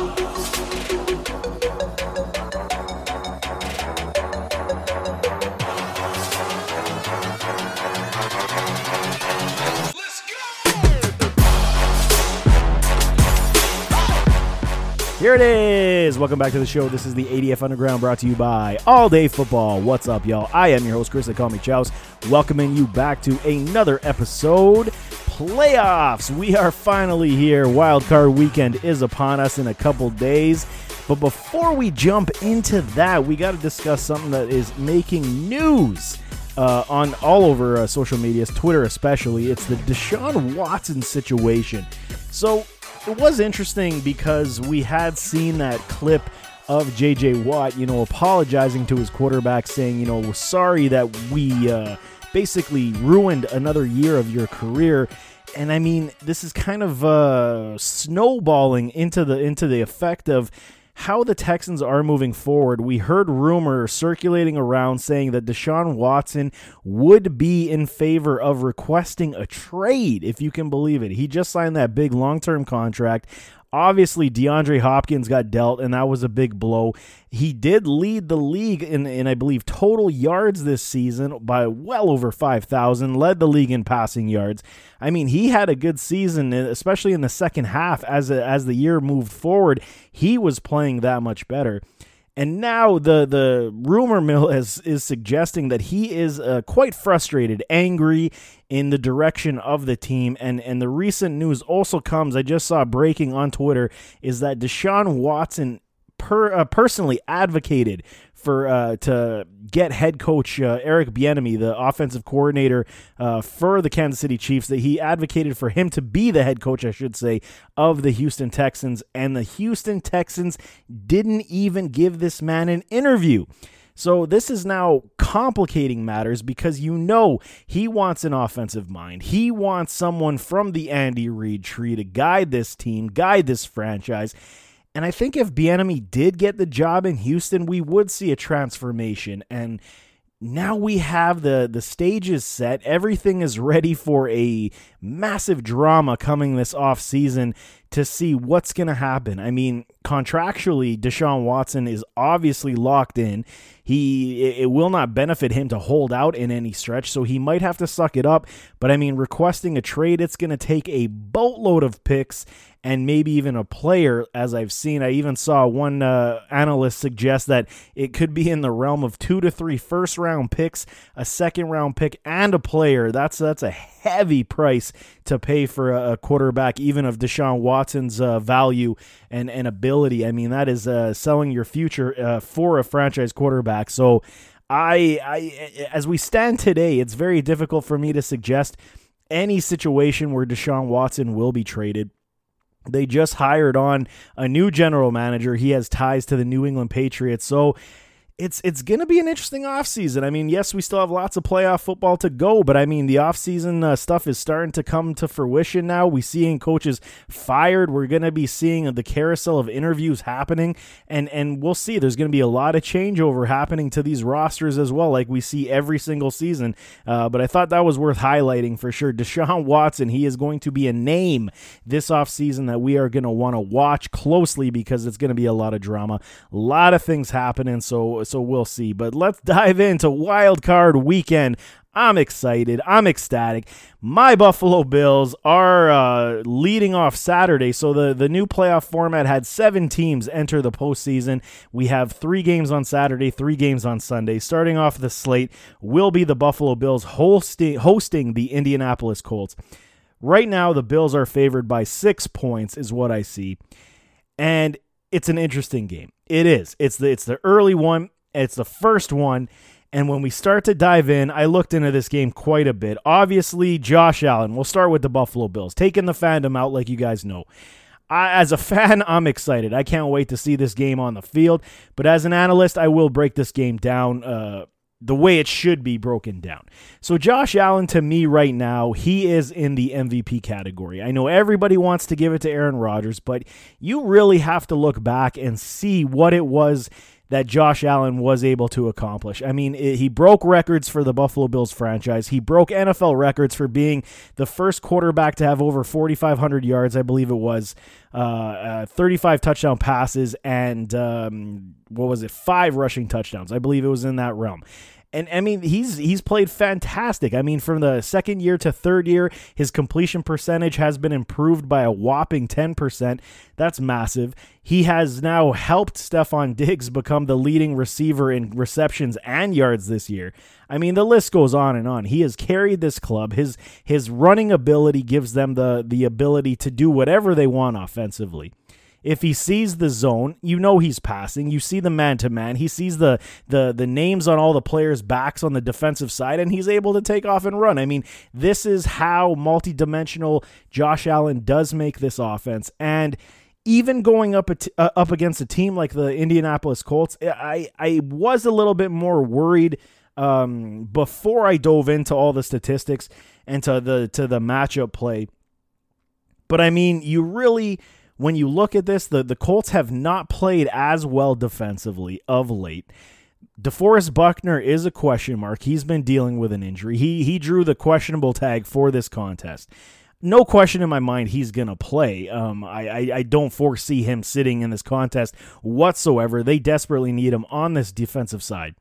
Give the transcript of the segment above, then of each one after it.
Here it is. Welcome back to the show. This is the ADF Underground brought to you by All Day Football. What's up, y'all? I am your host, Chris. They call me Chows. Welcoming you back to another episode. Playoffs. We are finally here. Wild card weekend is upon us in a couple days. But before we jump into that, we got to discuss something that is making news uh, on all over uh, social medias, Twitter especially. It's the Deshaun Watson situation. So it was interesting because we had seen that clip of JJ Watt, you know, apologizing to his quarterback, saying, you know, sorry that we uh, basically ruined another year of your career. And I mean, this is kind of uh, snowballing into the into the effect of how the Texans are moving forward. We heard rumor circulating around saying that Deshaun Watson would be in favor of requesting a trade, if you can believe it. He just signed that big long term contract. Obviously, DeAndre Hopkins got dealt, and that was a big blow. He did lead the league in, in I believe, total yards this season by well over 5,000, led the league in passing yards. I mean, he had a good season, eh, especially in the second half. As, a, as the year moved forward, he was playing that much better. And now the the rumor mill is is suggesting that he is uh, quite frustrated, angry in the direction of the team. And and the recent news also comes. I just saw breaking on Twitter is that Deshaun Watson per, uh, personally advocated for uh, to get head coach uh, Eric Bieniemy, the offensive coordinator uh, for the Kansas City Chiefs, that he advocated for him to be the head coach, I should say, of the Houston Texans, and the Houston Texans didn't even give this man an interview. So this is now complicating matters because you know he wants an offensive mind. He wants someone from the Andy Reid tree to guide this team, guide this franchise. And I think if Bieniemy did get the job in Houston, we would see a transformation. And now we have the the stages set. Everything is ready for a massive drama coming this off season to see what's going to happen. I mean, contractually, Deshaun Watson is obviously locked in. He it will not benefit him to hold out in any stretch, so he might have to suck it up. But I mean, requesting a trade, it's going to take a boatload of picks and maybe even a player, as I've seen. I even saw one uh, analyst suggest that it could be in the realm of two to three first round picks, a second round pick, and a player. That's that's a heavy price to pay for a, quarterback, even of Deshaun Watson's uh, value and, and ability. I mean, that is uh, selling your future uh, for a franchise quarterback. So, I, I, as we stand today, it's very difficult for me to suggest any situation where Deshaun Watson will be traded. They just hired on a new general manager. He has ties to the New England Patriots. So it's it's going to be an interesting offseason. I mean, yes, we still have lots of playoff football to go, but I mean, the offseason uh, stuff is starting to come to fruition now. We're seeing coaches fired. We're going to be seeing the carousel of interviews happening, and and we'll see. There's going to be a lot of changeover happening to these rosters as well, like we see every single season. Uh, but I thought that was worth highlighting for sure. Deshaun Watson, he is going to be a name this offseason that we are going to want to watch closely because it's going to be a lot of drama, a lot of things happening. So so we'll see. But let's dive into Wild Card Weekend. I'm excited. I'm ecstatic. My Buffalo Bills are uh, leading off Saturday. So the, the new playoff format had seven teams enter the postseason. We have three games on Saturday, three games on Sunday. Starting off the slate will be the Buffalo Bills hosting, hosting the Indianapolis Colts. Right now, the Bills are favored by six points, is what I see. And it's an interesting game. It is. It's the it's the early one. It's the first one. And when we start to dive in, I looked into this game quite a bit. Obviously, Josh Allen, we'll start with the Buffalo Bills, taking the fandom out like you guys know. I, as a fan, I'm excited. I can't wait to see this game on the field. But as an analyst, I will break this game down uh, the way it should be broken down. So, Josh Allen, to me right now, he is in the MVP category. I know everybody wants to give it to Aaron Rodgers, but you really have to look back and see what it was that Josh Allen was able to accomplish. I mean, it, he broke records for the Buffalo Bills franchise. He broke NFL records for being the first quarterback to have over 4,500 yards, I believe it was, uh, uh, 35 touchdown passes, and um, what was it, five rushing touchdowns. I believe it was in that realm. And I mean, he's he's played fantastic. I mean, from the second year to third year, his completion percentage has been improved by a whopping 10%. That's massive. He has now helped Stefon Diggs become the leading receiver in receptions and yards this year. I mean, the list goes on and on. He has carried this club. His his running ability gives them the the ability to do whatever they want offensively. If he sees the zone, you know he's passing. You see the man to man. He sees the the the names on all the players' backs on the defensive side, and he's able to take off and run. I mean, this is how multidimensional Josh Allen does make this offense, and even going up uh, up against a team like the Indianapolis Colts, I I was a little bit more worried um, before I dove into all the statistics and to the to the matchup play. But I mean, you really when you look at this, the, the Colts have not played as well defensively of late. DeForest Buckner is a question mark. He's been dealing with an injury. He he drew the questionable tag for this contest. No question in my mind he's gonna play. Um, I, I, I don't foresee him sitting in this contest whatsoever. They desperately need him on this defensive side.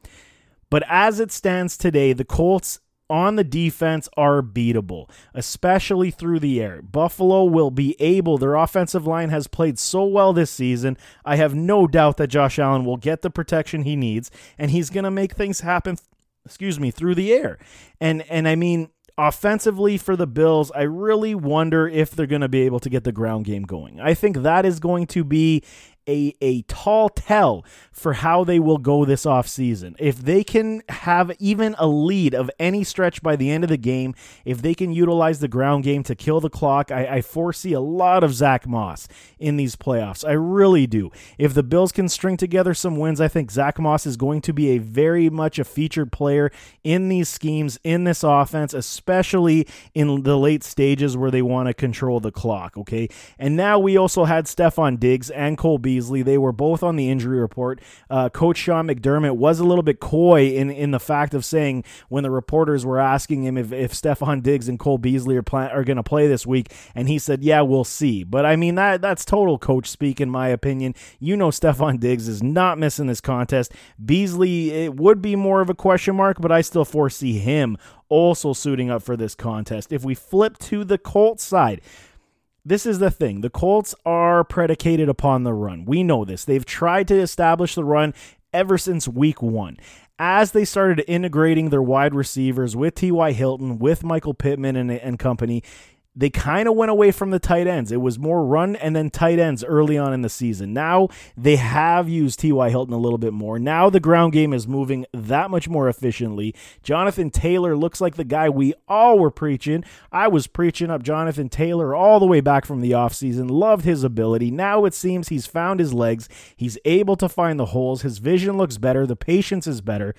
But as it stands today, the Colts on the defense are beatable, especially through the air. Buffalo will be able, their offensive line has played so well this season. I have no doubt that Josh Allen will get the protection he needs and he's going to make things happen, excuse me, through the air. And and I mean, offensively for the Bills, I really wonder if they're going to be able to get the ground game going. I think that is going to be a, a tall tell for how they will go this offseason. If they can have even a lead of any stretch by the end of the game, if they can utilize the ground game to kill the clock, I, I foresee a lot of Zach Moss in these playoffs. I really do. If the Bills can string together some wins, I think Zach Moss is going to be a very much a featured player in these schemes, in this offense, especially in the late stages where they want to control the clock. Okay. And now we also had Stefon Diggs and Cole Beasley. They were both on the injury report. Uh, Coach Sean McDermott was a little bit coy in, in the fact of saying when the reporters were asking him if, if Stefon Diggs and Cole Beasley are, plan- are going to play this week, and he said, "Yeah, we'll see." But I mean that that's total coach speak, in my opinion. You know, Stefon Diggs is not missing this contest. Beasley, it would be more of a question mark, but I still foresee him also suiting up for this contest. If we flip to the Colts side, this is the thing. The Colts are predicated upon the run. We know this. They've tried to establish the run ever since week one. As they started integrating their wide receivers with T.Y. Hilton, with Michael Pittman and, and company, they kind of went away from the tight ends. It was more run and then tight ends early on in the season. Now they have used T.Y. Hilton a little bit more. Now the ground game is moving that much more efficiently. Jonathan Taylor looks like the guy we all were preaching. I was preaching up Jonathan Taylor all the way back from the offseason. Loved his ability. Now it seems he's found his legs. He's able to find the holes. His vision looks better. The patience is better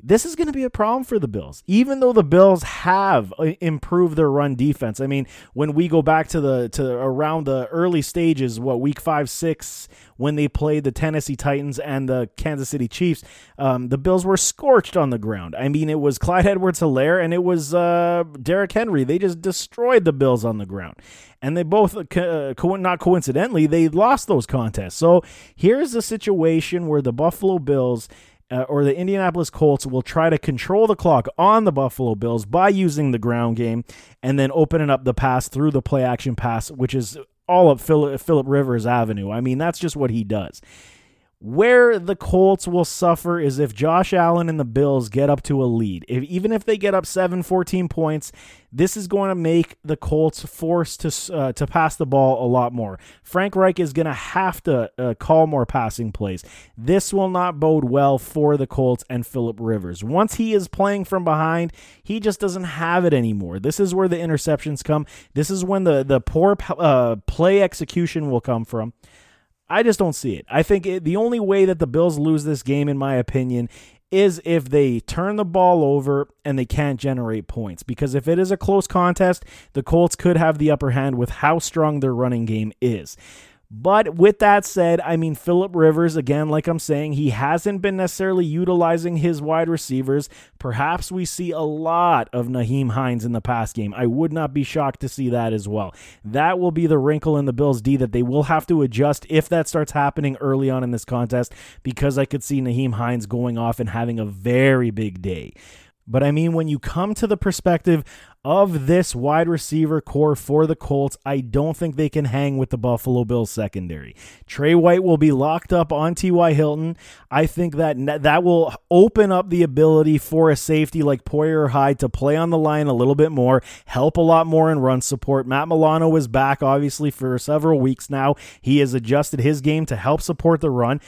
this is going to be a problem for the Bills, even though the Bills have uh, improved their run defense. I mean, when we go back to the to around the early stages, what week five, six, when they played the Tennessee Titans and the Kansas City Chiefs, um, the Bills were scorched on the ground. I mean, it was Clyde Edwards-Helaire and it was uh, Derrick Henry. They just destroyed the Bills on the ground and they both uh, uh, co- not coincidentally they lost those contests. So here's a situation where the Buffalo Bills uh, or the Indianapolis Colts will try to control the clock on the Buffalo Bills by using the ground game and then opening up the pass through the play action pass, which is all up Philip, Philip Rivers Avenue. I mean, that's just what he does. Where the Colts will suffer is if Josh Allen and the Bills get up to a lead. If, even if they get up 7, 14 points, this is going to make the Colts forced to uh, to pass the ball a lot more. Frank Reich is going to have to uh, call more passing plays. This will not bode well for the Colts and Philip Rivers. Once he is playing from behind, he just doesn't have it anymore. This is where the interceptions come. This is when the the poor uh, play execution will come from. I just don't see it. I think it, the only way that the Bills lose this game, in my opinion, is if they turn the ball over and they can't generate points. Because if it is a close contest, the Colts could have the upper hand with how strong their running game is. But with that said, I mean, Philip Rivers, again, like I'm saying, he hasn't been necessarily utilizing his wide receivers. Perhaps we see a lot of Nyheim Hines in the pass game. I would not be shocked to see that as well. That will be the wrinkle in the Bills' D that they will have to adjust if that starts happening early on in this contest, because I could see Nyheim Hines going off and having a very big day. But I mean, when you come to the perspective of this wide receiver core for the Colts, I don't think they can hang with the Buffalo Bills secondary. Tre White will be locked up on T.Y. Hilton. I think that that will open up the ability for a safety like Poyer Hyde to play on the line a little bit more, help a lot more in run support. Matt Milano is back, obviously, for several weeks now. He has adjusted his game to help support the run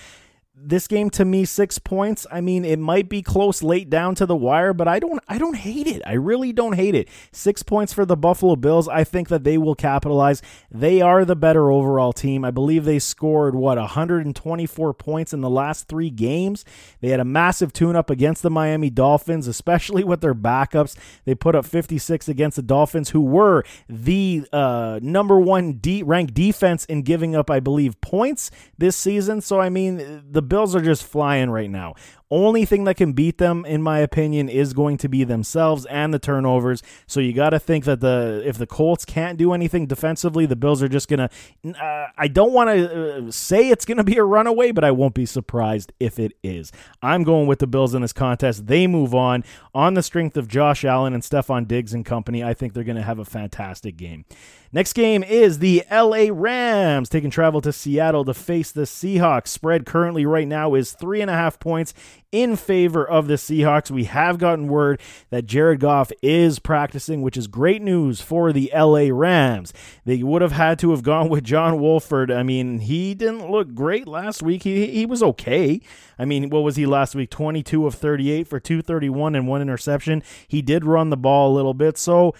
this game to me six points. I mean it might be close late down to the wire but i don't i don't hate it. I really don't hate it. Six points for the buffalo bills. I think that they will capitalize. They are the better overall team. I believe they scored what 124 points in the last three games. They had a massive tune up against the miami dolphins especially with their backups. They put up 56 against the dolphins who were the uh, number one D- ranked defense in giving up i believe points this season. So i mean the Bills are just flying right now. Only thing that can beat them, in my opinion, is going to be themselves and the turnovers. So you got to think that the if the Colts can't do anything defensively, the Bills are just gonna. Uh, I don't want to uh, say it's gonna be a runaway, but I won't be surprised if it is. I'm going with the Bills in this contest. They move on on the strength of Josh Allen and Stefon Diggs and company. I think they're gonna have a fantastic game. Next game is the LA Rams taking travel to Seattle to face the Seahawks. Spread currently right now is three and a half points in favor of the Seahawks. We have gotten word that Jared Goff is practicing, which is great news for the LA Rams. They would have had to have gone with John Wolford. I mean, he didn't look great last week. He, he was okay. I mean, what was he last week? 22 of 38 for 231 and one interception. He did run the ball a little bit. So,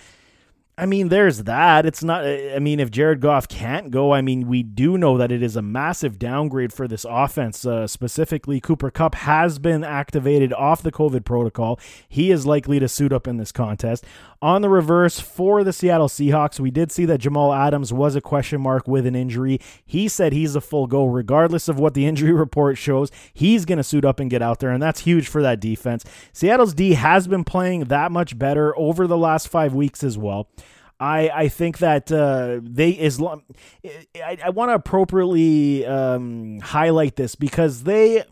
I mean, there's that. It's not, I mean, if Jared Goff can't go, I mean, we do know that it is a massive downgrade for this offense. Uh, specifically, Cooper Kupp has been activated off the COVID protocol. He is likely to suit up in this contest. On the reverse, for the Seattle Seahawks, we did see that Jamal Adams was a question mark with an injury. He said he's a full go, regardless of what the injury report shows. He's going to suit up and get out there, and that's huge for that defense. Seattle's D has been playing that much better over the last five weeks as well. I, I think that uh, they is I, I want to appropriately um, highlight this because they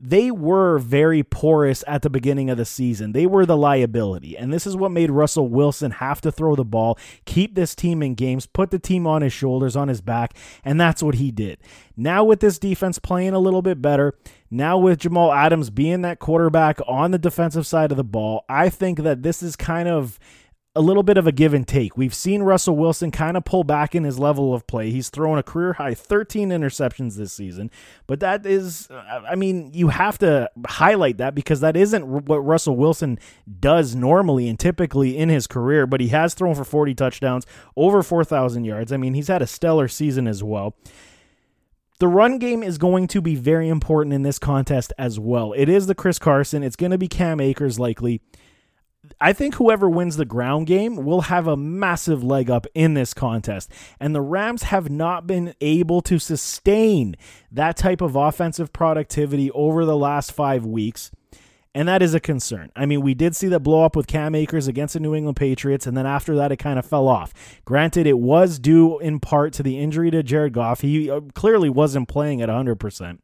they were very porous at the beginning of the season. They were the liability. And this is what made Russell Wilson have to throw the ball, keep this team in games, put the team on his shoulders, on his back. And that's what he did. Now, with this defense playing a little bit better, now with Jamal Adams being that quarterback on the defensive side of the ball, I think that this is kind of a little bit of a give and take. We've seen Russell Wilson kind of pull back in his level of play. He's thrown a career high 13 interceptions this season, but that is, uh, I mean, you have to highlight that because that isn't what Russell Wilson does normally and typically in his career, but he has thrown for 40 touchdowns, over 4,000 yards. I mean, he's had a stellar season as well. The run game is going to be very important in this contest as well. It is the Chris Carson. It's going to be Cam Akers likely. I think whoever wins the ground game will have a massive leg up in this contest. And the Rams have not been able to sustain that type of offensive productivity over the last five weeks. And that is a concern. I mean, we did see that blow up with Cam Akers against the New England Patriots, and then after that, it kind of fell off. Granted, it was due in part to the injury to Jared Goff. He uh, clearly wasn't playing at 100%.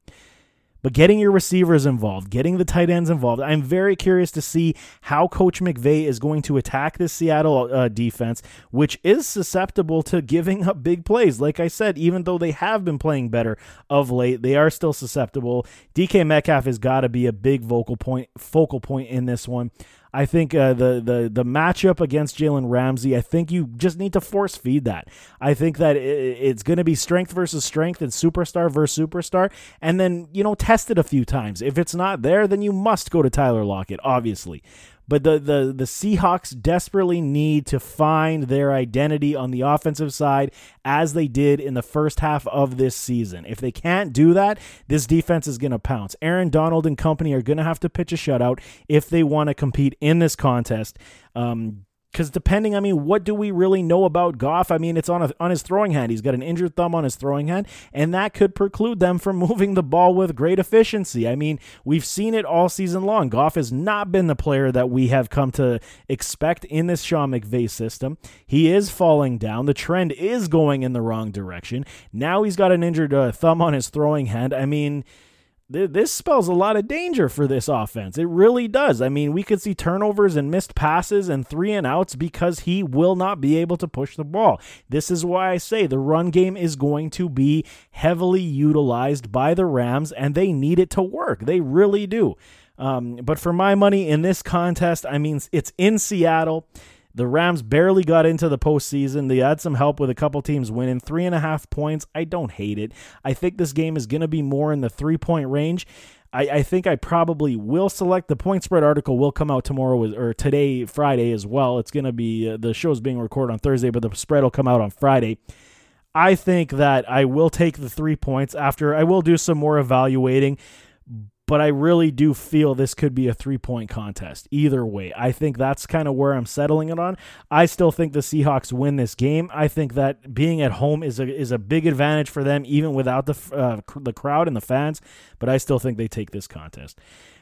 But getting your receivers involved, getting the tight ends involved, I'm very curious to see how Coach McVay is going to attack this Seattle uh, defense, which is susceptible to giving up big plays. Like I said, even though they have been playing better of late, they are still susceptible. DK Metcalf has got to be a big vocal point, focal point in this one. I think uh, the the the matchup against Jalen Ramsey, I think you just need to force feed that. I think that it's going to be strength versus strength and superstar versus superstar, and then you know test it a few times. If it's not there, then you must go to Tyler Lockett, obviously. But the, the, the Seahawks desperately need to find their identity on the offensive side as they did in the first half of this season. If they can't do that, this defense is going to pounce. Aaron Donald and company are going to have to pitch a shutout if they want to compete in this contest. Um, because depending, I mean, what do we really know about Goff? I mean, it's on a, on his throwing hand. He's got an injured thumb on his throwing hand, and that could preclude them from moving the ball with great efficiency. I mean, we've seen it all season long. Goff has not been the player that we have come to expect in this Sean McVay system. He is falling down. The trend is going in the wrong direction. Now he's got an injured uh, thumb on his throwing hand. I mean this spells a lot of danger for this offense. It really does. I mean, we could see turnovers and missed passes and three and outs because he will not be able to push the ball. This is why I say the run game is going to be heavily utilized by the Rams, and they need it to work. They really do. Um, but for my money in this contest, I mean, it's in Seattle. The Rams barely got into the postseason. They had some help with a couple teams winning. Three and a half points. I don't hate it. I think this game is going to be more in the three point range. I, I, think I probably will select the point spread article will come out tomorrow or today Friday as well. It's going to be uh, the show's being recorded on Thursday, but the spread will come out on Friday. I think that I will take the three points after I will do some more evaluating but I really do feel this could be a three point contest. Either way, I think that's kind of where I'm settling it on. I still think the Seahawks win this game. I think that being at home is a is a big advantage for them, even without the uh, the crowd and the fans. But I still think they take this contest.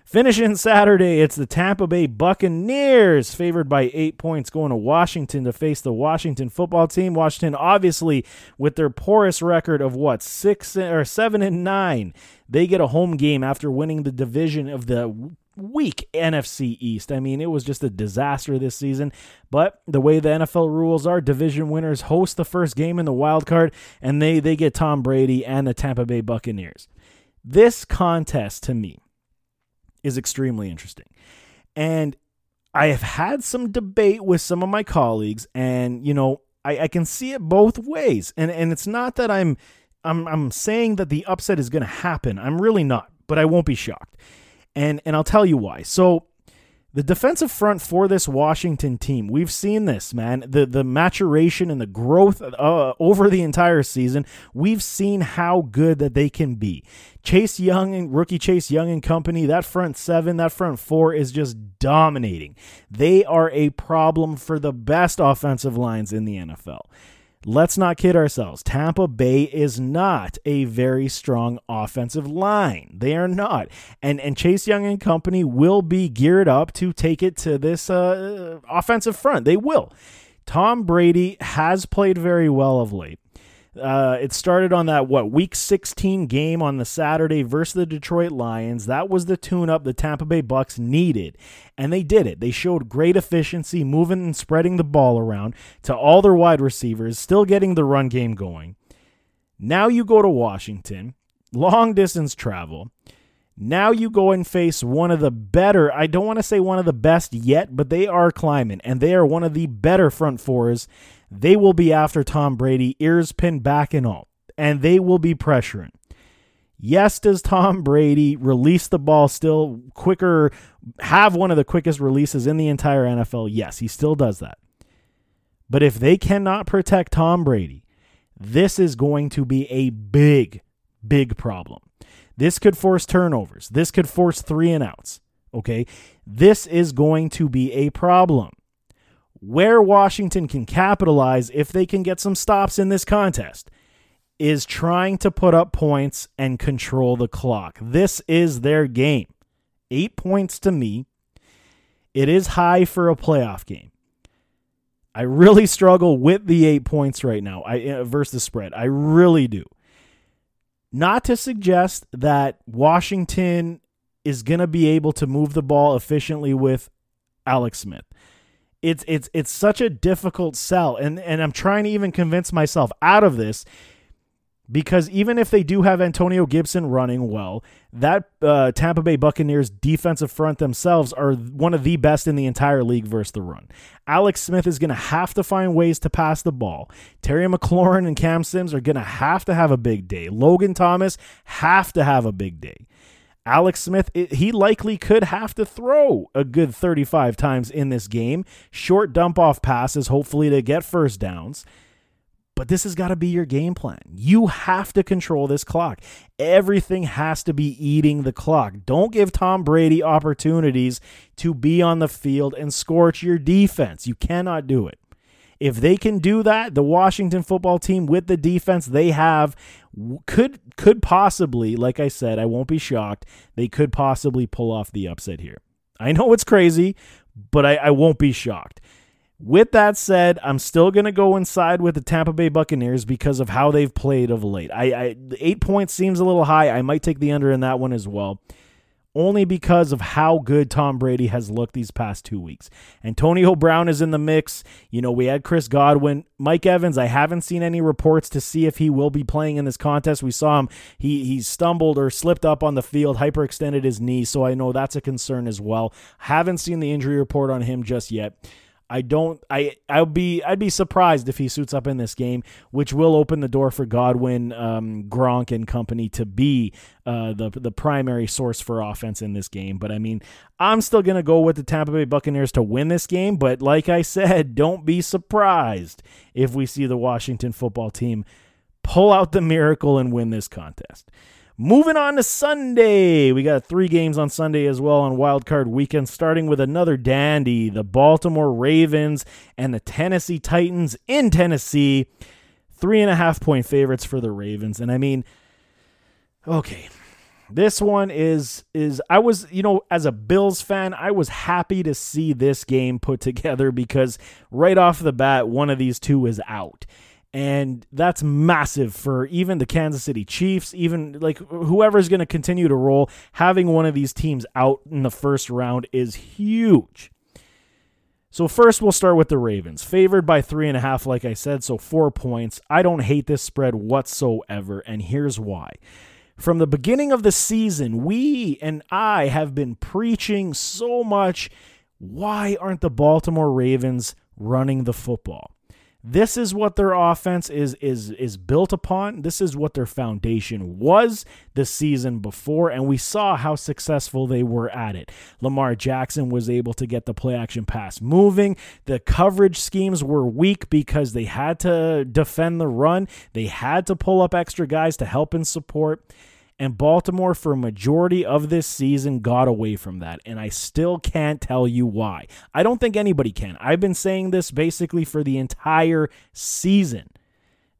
Finishing Saturday, it's the Tampa Bay Buccaneers, favored by eight points, going to Washington to face the Washington football team. Washington, obviously, with their porous record of what six or seven and nine, they get a home game after winning the division of the weak NFC East. I mean, it was just a disaster this season. But the way the NFL rules are, division winners host the first game in the wild card, and they they get Tom Brady and the Tampa Bay Buccaneers. This contest to me is extremely interesting. And I have had some debate with some of my colleagues, and you know, I, I can see it both ways. And and it's not that I'm I'm I'm saying that the upset is gonna happen. I'm really not, but I won't be shocked. And and I'll tell you why. So the defensive front for this Washington team, we've seen this, man. The the maturation and the growth uh, over the entire season. We've seen how good that they can be. Chase Young and rookie Chase Young and company, that front seven, that front four is just dominating. They are a problem for the best offensive lines in the NFL. Let's not kid ourselves. Tampa Bay is not a very strong offensive line. They are not. And and Chase Young and company will be geared up to take it to this uh, offensive front. They will. Tom Brady has played very well of late. Uh, it started on that what week 16 game on the Saturday versus the Detroit Lions. That was the tune-up the Tampa Bay Bucks needed, and they did it. They showed great efficiency, moving and spreading the ball around to all their wide receivers, still getting the run game going. Now you go to Washington, long distance travel. Now you go and face one of the better, I don't want to say one of the best yet, but they are climbing, and they are one of the better front fours they will be after Tom Brady, ears pinned back and all, and they will be pressuring. Yes, does Tom Brady release the ball still quicker, have one of the quickest releases in the entire NFL? Yes, he still does that. But if they cannot protect Tom Brady, this is going to be a big, big problem. This could force turnovers. This could force three and outs. Okay. This is going to be a problem where Washington can capitalize if they can get some stops in this contest is trying to put up points and control the clock. This is their game. Eight points to me. It is high for a playoff game. I really struggle with the eight points right now I, uh, versus the spread. I really do. Not to suggest that Washington is going to be able to move the ball efficiently with Alex Smith it's it's it's such a difficult sell and and I'm trying to even convince myself out of this because even if they do have Antonio Gibson running well, that uh, Tampa Bay Buccaneers defensive front themselves are one of the best in the entire league versus the run. Alex Smith is going to have to find ways to pass the ball. Terry McLaurin and Cam Sims are going to have to have a big day. Logan Thomas have to have a big day. Alex Smith, he likely could have to throw a good 35 times in this game. Short dump off passes, hopefully to get first downs. But this has got to be your game plan. You have to control this clock. Everything has to be eating the clock. Don't give Tom Brady opportunities to be on the field and scorch your defense. You cannot do it. If they can do that, the Washington football team with the defense they have could could possibly, like I said, I won't be shocked. They could possibly pull off the upset here. I know it's crazy, but I, I won't be shocked. With that said, I'm still going to go inside with the Tampa Bay Buccaneers because of how they've played of late. I, I eight points seems a little high. I might take the under in that one as well, only because of how good Tom Brady has looked these past two weeks. Antonio Brown is in the mix. You know, we had Chris Godwin, Mike Evans. I haven't seen any reports to see if he will be playing in this contest. We saw him; he he stumbled or slipped up on the field, hyperextended his knee, so I know that's a concern as well. Haven't seen the injury report on him just yet. I don't I I'll be I'd be surprised if he suits up in this game, which will open the door for Godwin, um, Gronk and company to be uh, the the primary source for offense in this game. But I mean, I'm still gonna go with the Tampa Bay Buccaneers to win this game. But like I said, don't be surprised if we see the Washington football team pull out the miracle and win this contest. Moving on to Sunday. We got three games on Sunday as well on Wild Card Weekend, starting with another dandy the Baltimore Ravens and the Tennessee Titans in Tennessee. Three and a half point favorites for the Ravens. And I mean, okay. This one is is I was, you know, as a Bills fan, I was happy to see this game put together because right off the bat one of these two is out. And that's massive for even the Kansas City Chiefs, even like whoever's going to continue to roll. Having one of these teams out in the first round is huge. So, first, we'll start with the Ravens. Favored by three and a half, like I said, so four points. I don't hate this spread whatsoever, and here's why. From the beginning of the season, we and I have been preaching so much. Why aren't the Baltimore Ravens running the football? This is what their offense is is is built upon. This is what their foundation was the season before and we saw how successful they were at it. Lamar Jackson was able to get the play action pass moving. The coverage schemes were weak because they had to defend the run. They had to pull up extra guys to help and support. And Baltimore, for a majority of this season, got away from that. And I still can't tell you why. I don't think anybody can. I've been saying this basically for the entire season.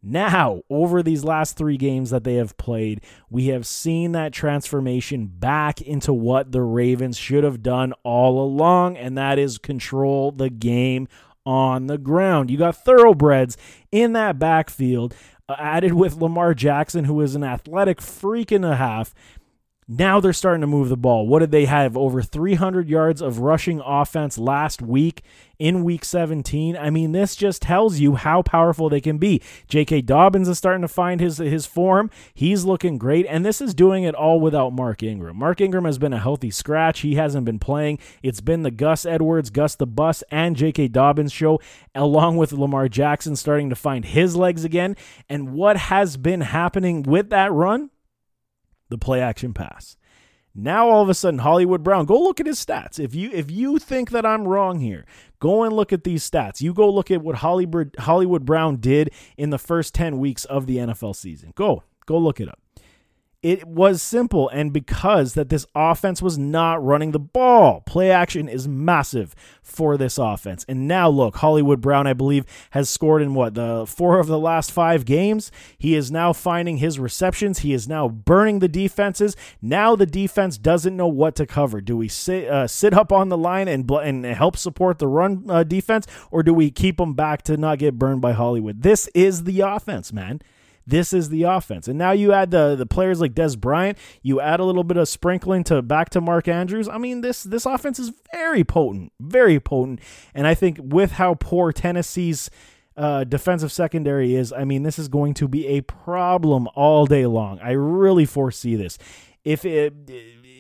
Now, over these last three games that they have played, we have seen that transformation back into what the Ravens should have done all along, and that is control the game on the ground. You got thoroughbreds in that backfield added with Lamar Jackson, who is an athletic freak and a half. Now they're starting to move the ball. What did they have? Over 300 yards of rushing offense last week in week 17. I mean, this just tells you how powerful they can be. J.K. Dobbins is starting to find his his form. He's looking great, and this is doing it all without Mark Ingram. Mark Ingram has been a healthy scratch. He hasn't been playing. It's been the Gus Edwards, Gus the Bus, and J.K. Dobbins show, along with Lamar Jackson starting to find his legs again. And what has been happening with that run? The play action pass. Now all of a sudden Hollywood Brown, go look at his stats. If you if you think that I'm wrong here, go and look at these stats. You go look at what Hollywood Hollywood Brown did in the first 10 weeks of the NFL season. Go. Go look it up. It was simple, and because that this offense was not running the ball. Play action is massive for this offense. And now look, Hollywood Brown, I believe, has scored in what the four of the last five games. He is now finding his receptions. He is now burning the defenses. Now the defense doesn't know what to cover. Do we sit uh, sit up on the line and and help support the run uh, defense, or do we keep them back to not get burned by Hollywood? This is the offense, man. This is the offense. And now you add the the players like Dez Bryant, you add a little bit of sprinkling to back to Mark Andrews. I mean, this this offense is very potent, very potent. And I think with how poor Tennessee's uh, defensive secondary is, I mean, this is going to be a problem all day long. I really foresee this. If it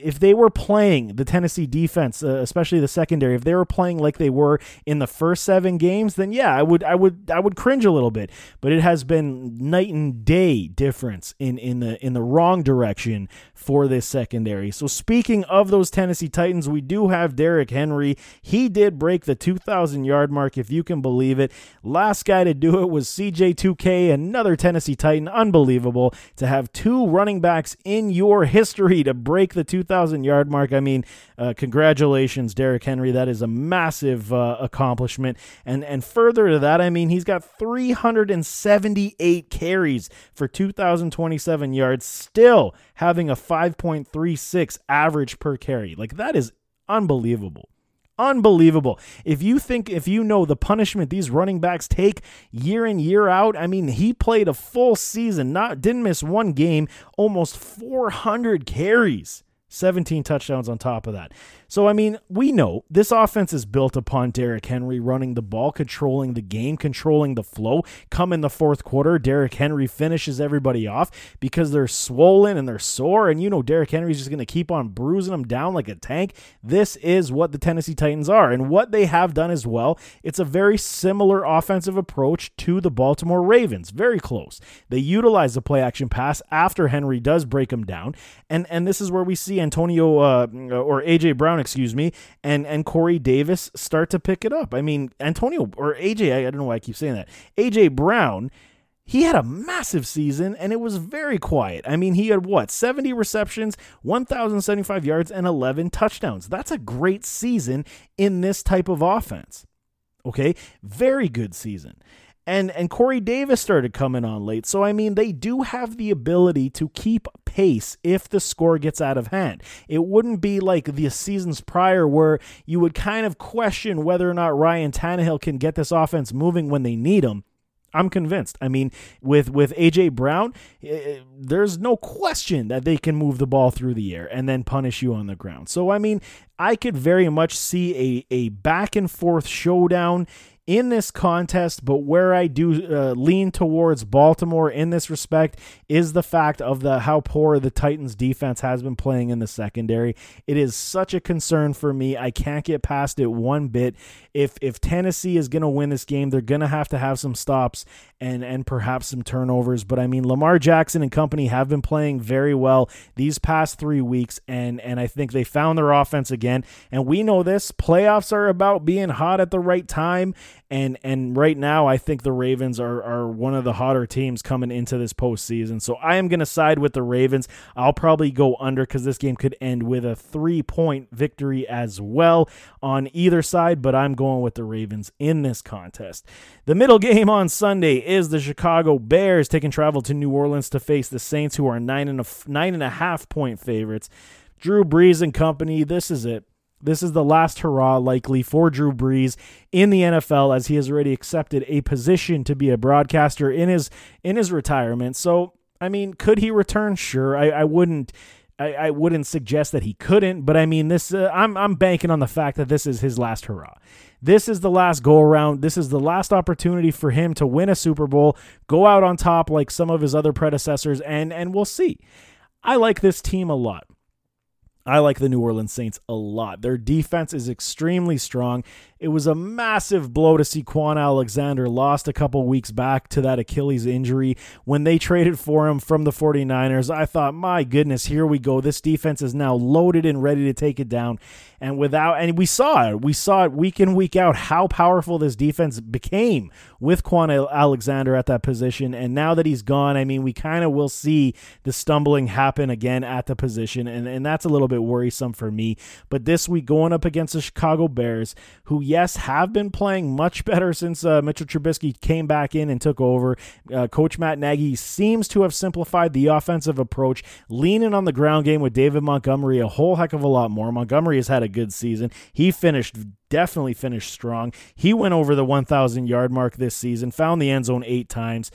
if they were playing the Tennessee defense, uh, especially the secondary, if they were playing like they were in the first seven games, then yeah, I would I would I would cringe a little bit. But it has been night and day difference in in the in the wrong direction for this secondary. So speaking of those Tennessee Titans, we do have Derrick Henry. He did break the 2,000 yard mark, if you can believe it. Last guy to do it was CJ2K, another Tennessee Titan. Unbelievable to have two running backs in your history to break the 2,000 yard mark. I mean, uh, congratulations, Derrick Henry. That is a massive uh, accomplishment. And and further to that, I mean, he's got 378 carries for 2,027 yards, still having a 5.36 average per carry. Like that is unbelievable. Unbelievable. If you think, if you know the punishment these running backs take year in, year out, I mean, he played a full season, not didn't miss one game, almost 400 carries. 17 touchdowns on top of that. So, I mean, we know this offense is built upon Derrick Henry running the ball, controlling the game, controlling the flow. Come in the fourth quarter, Derrick Henry finishes everybody off because they're swollen and they're sore. And you know, Derrick Henry's just going to keep on bruising them down like a tank. This is what the Tennessee Titans are. And what they have done as well, it's a very similar offensive approach to the Baltimore Ravens. Very close. They utilize the play action pass after Henry does break them down. And, and this is where we see Antonio uh, or A.J. Brown excuse me, and and Corey Davis start to pick it up. I mean, Antonio or AJ, I, I don't know why I keep saying that. AJ Brown, he had a massive season and it was very quiet. I mean, he had what, 70 receptions, 1,075 yards, and 11 touchdowns. That's a great season in this type of offense. Okay, very good season and and Corey Davis started coming on late. So I mean, they do have the ability to keep pace if the score gets out of hand. It wouldn't be like the seasons prior where you would kind of question whether or not Ryan Tannehill can get this offense moving when they need him. I'm convinced. I mean, with with AJ Brown, uh, there's no question that they can move the ball through the air and then punish you on the ground. So I mean, I could very much see a a back and forth showdown in this contest, but where I do uh, lean towards Baltimore in this respect is the fact of the how poor the Titans defense has been playing in the secondary. It is such a concern for me. I can't get past it one bit. If if Tennessee is going to win this game, they're going to have to have some stops and and perhaps some turnovers, but I mean Lamar Jackson and company have been playing very well these past 3 weeks and and I think they found their offense again. And we know this, playoffs are about being hot at the right time and and right now I think the Ravens are are one of the hotter teams coming into this postseason. So I am going to side with the Ravens. I'll probably go under because this game could end with a three point victory as well on either side. But I'm going with the Ravens in this contest. The middle game on Sunday is the Chicago Bears taking travel to New Orleans to face the Saints, who are nine and a nine and a half point favorites. Drew Brees and company. This is it. This is the last hurrah likely for Drew Brees in the NFL as he has already accepted a position to be a broadcaster in his in his retirement. So, I mean, could he return? Sure. I, I wouldn't I, I wouldn't suggest that he couldn't, but I mean this uh, I'm I'm banking on the fact that this is his last hurrah. This is the last go around. This is the last opportunity for him to win a Super Bowl, go out on top like some of his other predecessors and and we'll see. I like this team a lot. I like the New Orleans Saints a lot. Their defense is extremely strong. It was a massive blow to see Kwon Alexander lost a couple weeks back to that Achilles injury. When they traded for him from the 49ers, I thought, my goodness, here we go. This defense is now loaded and ready to take it down. And without, and we saw it. We saw it week in, week out, how powerful this defense became with Kwon Alexander at that position. And now that he's gone, I mean, we kind of will see the stumbling happen again at the position. And, and that's a little bit worrisome for me. But this week, going up against the Chicago Bears, who yes, have been playing much better since uh, Mitchell Trubisky came back in and took over. Uh, Coach Matt Nagy seems to have simplified the offensive approach, leaning on the ground game with David Montgomery a whole heck of a lot more. Montgomery has had a good season. He finished definitely finished strong. He went over the 1,000 yard mark this season, found the end zone eight times.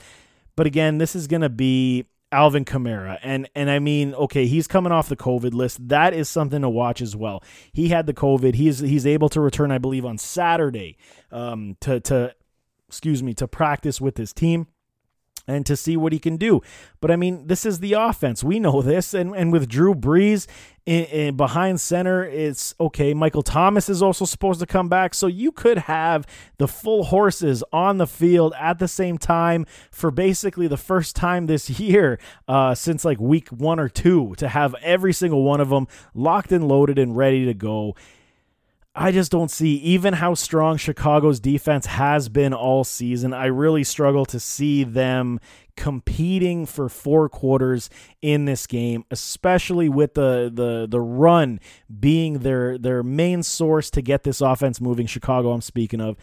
But again, this is going to be Alvin Kamara. And and I mean, okay, he's coming off the COVID list. That is something to watch as well. He had the COVID. He's he's able to return, I believe, on Saturday um, to to excuse me to practice with his team. And to see what he can do. But I mean, this is the offense. We know this. And, and with Drew Brees in, in behind center, it's okay. Michael Thomas is also supposed to come back. So you could have the full horses on the field at the same time for basically the first time this year uh, since like week one or two to have every single one of them locked and loaded and ready to go. I just don't see even how strong Chicago's defense has been all season. I really struggle to see them competing for four quarters in this game, especially with the the the run being their their main source to get this offense moving. Chicago, I'm speaking of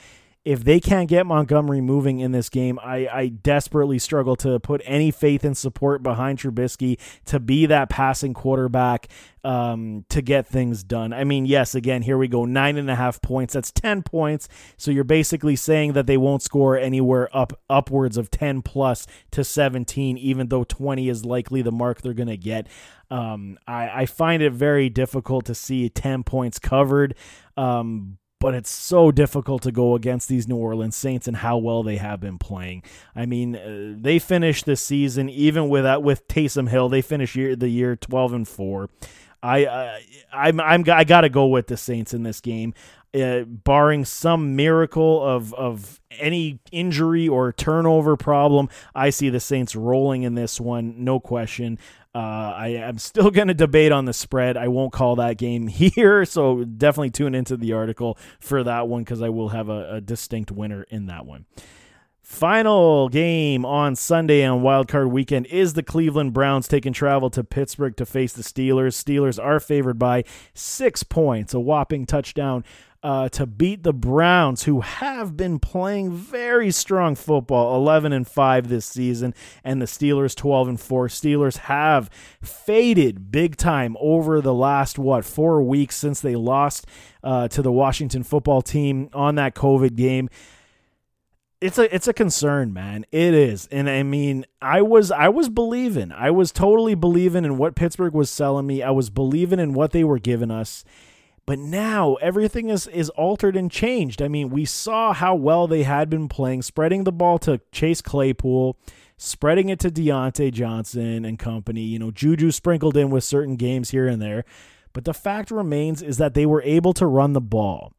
if they can't get Montgomery moving in this game, I, I desperately struggle to put any faith and support behind Trubisky to be that passing quarterback um, to get things done. I mean, yes, again, here we go. Nine and a half points. That's 10 points. So you're basically saying that they won't score anywhere up upwards of 10 plus to 17, even though 20 is likely the mark they're going to get. Um, I, I find it very difficult to see 10 points covered. Um, but it's so difficult to go against these New Orleans Saints and how well they have been playing. I mean, uh, they finished the season even without with Taysom Hill. They finished year, the year twelve and four. I uh, I'm I'm I got to go with the Saints in this game. Uh, barring some miracle of of any injury or turnover problem, I see the Saints rolling in this one, no question. Uh, I am still going to debate on the spread. I won't call that game here, so definitely tune into the article for that one because I will have a, a distinct winner in that one. Final game on Sunday on Wildcard Weekend is the Cleveland Browns taking travel to Pittsburgh to face the Steelers. Steelers are favored by six points, a whopping touchdown uh, to beat the Browns, who have been playing very strong football, 11 and 5 this season, and the Steelers 12 and 4. Steelers have faded big time over the last what four weeks since they lost uh, to the Washington football team on that COVID game it's a it's a concern, man. It is. And I mean, I was I was believing. I was totally believing in what Pittsburgh was selling me. I was believing in what they were giving us. But now everything is, is altered and changed. I mean, we saw how well they had been playing, spreading the ball to Chase Claypool, spreading it to Diontae Johnson and company. You know, Juju sprinkled in with certain games here and there. But the fact remains is that they were able to run the ball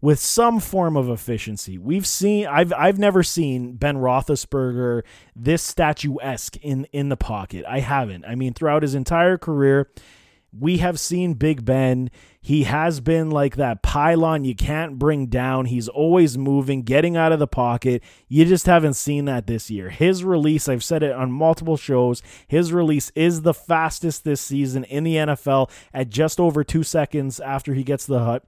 with some form of efficiency. We've seen I've I've never seen Ben Roethlisberger this statuesque in in the pocket. I haven't. I mean, throughout his entire career, we have seen Big Ben. He has been like that pylon you can't bring down. He's always moving, getting out of the pocket. You just haven't seen that this year. His release, I've said it on multiple shows, his release is the fastest this season in the NFL at just over two seconds after he gets the hut.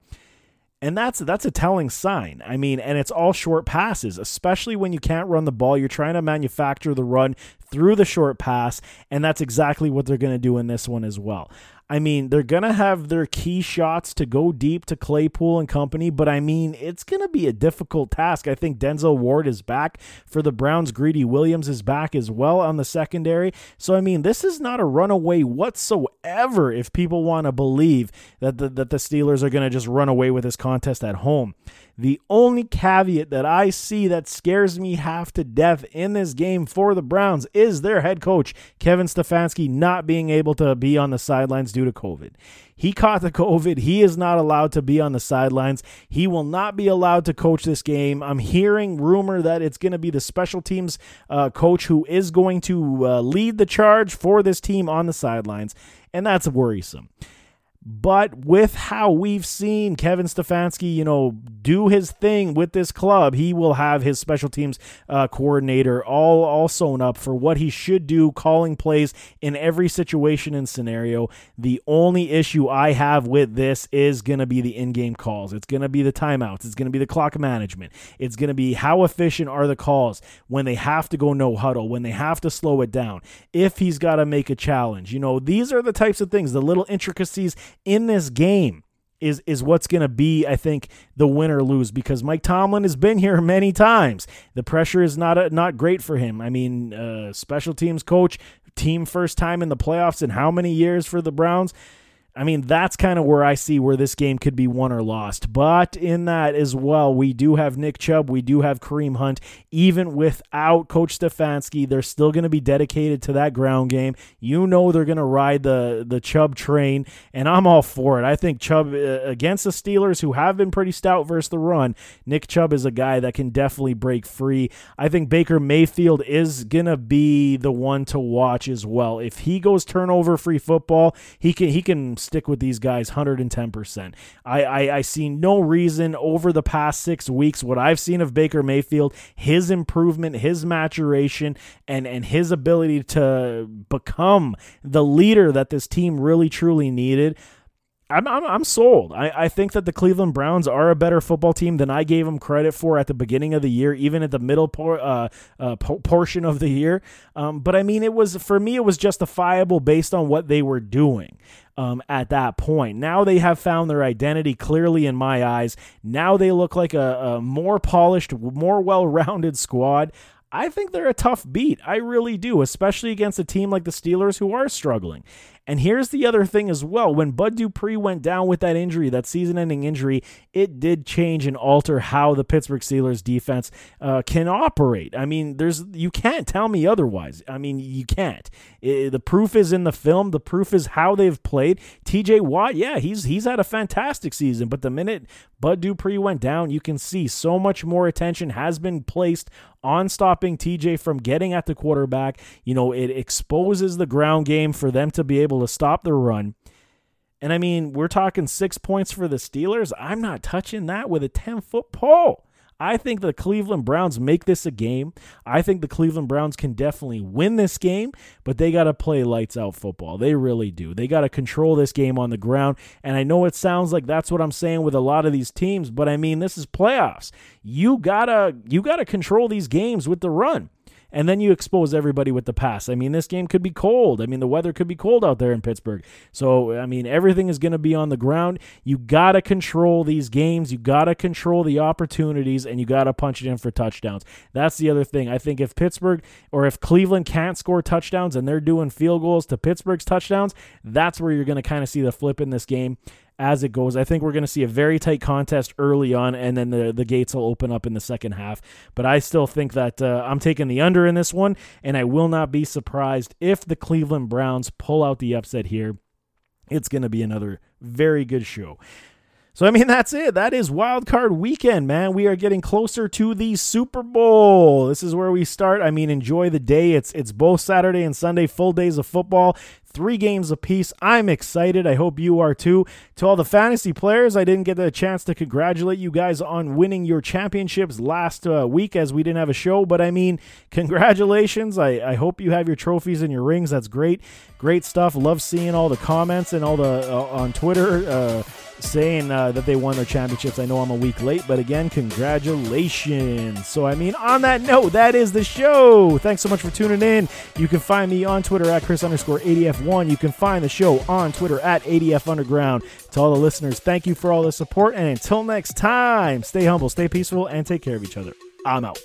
And that's that's a telling sign. I mean, and it's all short passes, especially when you can't run the ball. You're trying to manufacture the run through the short pass, and that's exactly what they're going to do in this one as well. I mean, they're going to have their key shots to go deep to Claypool and company, but I mean, it's going to be a difficult task. I think Denzel Ward is back for the Browns. Greedy Williams is back as well on the secondary. So, I mean, this is not a runaway whatsoever if people want to believe that the, that the Steelers are going to just run away with this contest at home. The only caveat that I see that scares me half to death in this game for the Browns is their head coach, Kevin Stefanski, not being able to be on the sidelines due to COVID. He caught the COVID. He is not allowed to be on the sidelines. He will not be allowed to coach this game. I'm hearing rumor that it's going to be the special teams uh, coach who is going to uh, lead the charge for this team on the sidelines, and that's worrisome. But with how we've seen Kevin Stefanski, you know, do his thing with this club, he will have his special teams uh, coordinator all all sewn up for what he should do, calling plays in every situation and scenario. The only issue I have with this is going to be the in-game calls. It's going to be the timeouts. It's going to be the clock management. It's going to be how efficient are the calls when they have to go no huddle, when they have to slow it down. If he's got to make a challenge, you know, these are the types of things, the little intricacies in this game is is what's going to be I think the win or lose because Mike Tomlin has been here many times. The pressure is not a, not great for him. I mean, uh, special teams coach, team first time in the playoffs in how many years for the Browns? I mean, that's kind of where I see where this game could be won or lost. But in that as well, we do have Nick Chubb, we do have Kareem Hunt. Even without Coach Stefanski, they're still going to be dedicated to that ground game. You know they're going to ride the the Chubb train, and I'm all for it. I think Chubb uh, against the Steelers, who have been pretty stout versus the run, Nick Chubb is a guy that can definitely break free. I think Baker Mayfield is going to be the one to watch as well. If he goes turnover free football, he can he can stick with these guys 110%. I, I, I see no reason over the past six weeks, what I've seen of Baker Mayfield, his improvement, his maturation, and, and his ability to become the leader that this team really truly needed. I'm, I'm, I'm sold. I, I think that the Cleveland Browns are a better football team than I gave them credit for at the beginning of the year, even at the middle por- uh, uh, po- portion of the year. Um, but I mean, it was for me, it was justifiable based on what they were doing um, at that point. Now they have found their identity clearly in my eyes. Now they look like a, a more polished, more well rounded squad. I think they're a tough beat. I really do, especially against a team like the Steelers who are struggling. And here's the other thing as well. When Bud Dupree went down with that injury, that season ending injury, it did change and alter how the Pittsburgh Steelers defense uh, can operate. I mean, there's you can't tell me otherwise. I mean, you can't. It, the proof is in the film. The proof is how they've played. TJ Watt, yeah, he's he's had a fantastic season, but the minute Bud Dupree went down, you can see so much more attention has been placed on stopping TJ from getting at the quarterback. You know, it exposes the ground game for them to be able able to stop the run. And I mean, we're talking six points for the Steelers. I'm not touching that with a 10 foot pole. I think the Cleveland Browns make this a game. I think the Cleveland Browns can definitely win this game, but they got to play lights out football. They really do. They got to control this game on the ground. And I know it sounds like that's what I'm saying with a lot of these teams, but I mean, this is playoffs. You got to you got to control these games with the run and then you expose everybody with the pass. I mean, this game could be cold. I mean, the weather could be cold out there in Pittsburgh. So, I mean, everything is going to be on the ground. You got to control these games. You got to control the opportunities, and you got to punch it in for touchdowns. That's the other thing. I think if Pittsburgh or if Cleveland can't score touchdowns and they're doing field goals to Pittsburgh's touchdowns, that's where you're going to kind of see the flip in this game as it goes. I think we're going to see a very tight contest early on, and then the, the gates will open up in the second half. But I still think that uh, I'm taking the under in this one, and I will not be surprised if the Cleveland Browns pull out the upset here. It's going to be another very good show. So I mean that's it. That is wild card weekend, man. We are getting closer to the Super Bowl. This is where we start. I mean, enjoy the day. It's it's both Saturday and Sunday, full days of football three games apiece. I'm excited. I hope you are too. To all the fantasy players, I didn't get the chance to congratulate you guys on winning your championships last uh, week as we didn't have a show, but I mean, congratulations. I, I hope you have your trophies and your rings. That's great. Great stuff. Love seeing all the comments and all the uh, on Twitter. Uh, saying uh, that they won their championships. I know I'm a week late, but again, congratulations. So, I mean, on that note, that is the show. Thanks so much for tuning in. You can find me on Twitter at Chris underscore ADF1. You can find the show on Twitter at ADF Underground. To all the listeners, thank you for all the support. And until next time, stay humble, stay peaceful, and take care of each other. I'm out.